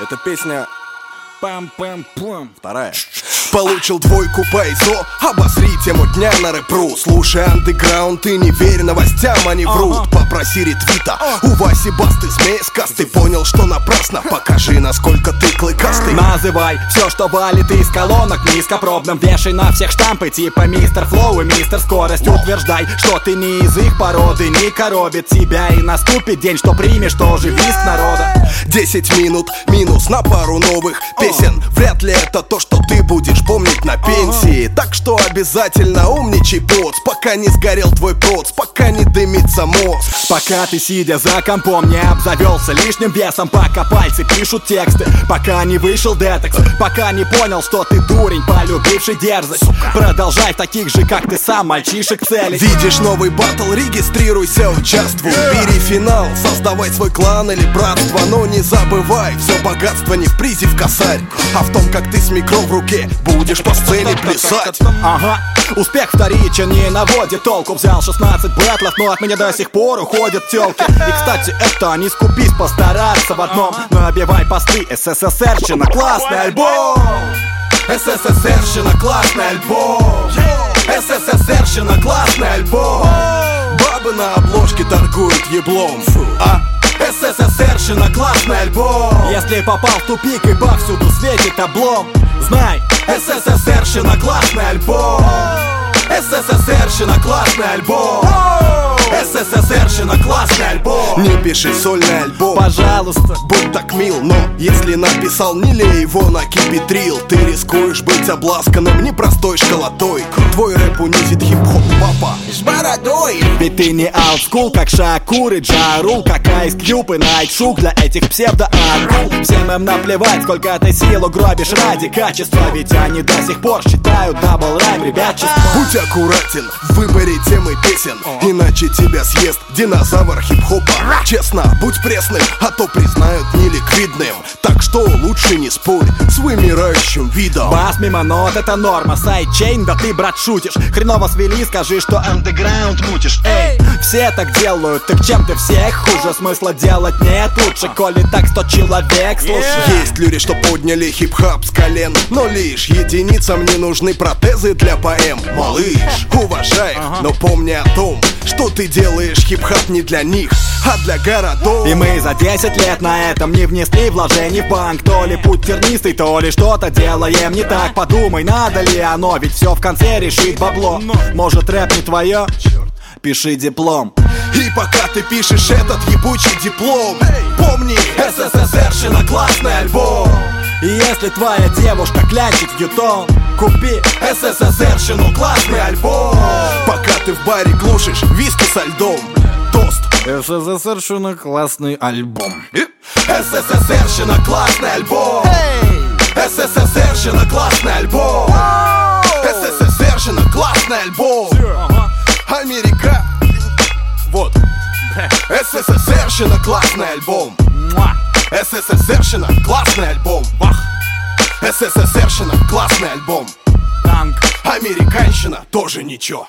Эта песня Пам-пам-пам. вторая. Получил двойку по ИЗО. Обосри тему дня на рэпру Слушай андеграунд, ты не верь новостям, они врут. Попроси ретвита У Васи Басты змея сказ Ты понял, что напрасно? Покажи, насколько ты клыкастый. Называй все, что валит из колонок Низкопробным. Вешай на всех штампы Типа мистер Флоу и мистер Скорость. Утверждай, что ты не из их породы Не коробит тебя. И наступит день Что примешь тоже виск народа. 10 минут минус на пару новых песен. Вряд ли это то, что ты будешь Так что обязательно умничай, поц Пока не сгорел твой проц, пока не дымится мозг Пока ты сидя за компом не обзавелся лишним весом Пока пальцы пишут тексты Пока не вышел детекс Пока не понял, что ты дурень, полюбивший дерзость. Продолжай таких же, как ты сам, мальчишек целить. Видишь новый батл, регистрируйся, участвуй. Бери финал, создавай свой клан или братство Но не забывай, все богатство не в призе в косарь. А в том, как ты с микро в руке будешь по сцене плясать Ага, успех вторичен не наводит толку. Взял 16 батлов, но от меня до сих пор уходят телки И, кстати, это не скупись постараться в одном. Набивай посты, СССРщина, классный альбом. СССРщина, классный альбом. СССРщина, классный альбом. Бабы на обложке торгуют еблом. А СССРщина, классный альбом. Если попал в тупик и повсюду светит облом. Знай, СССРщина, классный альбом. СССРщина, классный альбом СССРщина, классный альбом. Не пиши сольный альбом. Пожалуйста. Будь так мил, но если написал, не лей его на кипетрил Ты рискуешь быть обласканным непростой школотой. Твой рэп унизит хип-хоп, папа. С бородой. Ведь ты не аутскул, как Шакур и Джарул Как Айс Кьюб и Найт Шук Для этих псевдо-акул Всем им наплевать, сколько ты силу гробишь ради качества. Ведь они до сих пор считают дабл райм ребячество. Будь аккуратен в выборе темы песен Иначе тебя съест динозавр хип-хопа. Честно, будь пресным, а то признают неликвидным. Так что лучше не спорь с вымирающим видом. Бас мимо нот, это норма Sidechain, да ты, брат, шутишь. Хреново свели, скажи, что андеграунд мутишь Эй, все так делают, так чем ты всех? Хуже? Смысла делать нет лучше, коли так сто человек слушай Есть люди, что подняли хип-хоп с колен Но лишь единицам не нужны протезы для поэм. Малыш, уважай их, но помни о том Что ты делаешь хип-хап не для них, а для городов. И мы за 10 лет на этом не внесли вложений в банк. То ли путь тернистый, то ли что-то делаем не так. Подумай, надо ли оно, ведь все в конце решит бабло. Может рэп не твое? Пиши диплом. И пока ты пишешь этот ебучий диплом Помни, СССРщина классный альбом. И если твоя девушка клянчит в Ютон Купи СССРщину классный альбом. Пока ты в баре глушишь виски со льдом Тост. СССРщина классный альбом. СССРщина классный альбом. СССРщина классный альбом СССРщина классный альбом. СССРщина классный альбом. Вах. СССРщина классный альбом. Танк. Американщина тоже ничего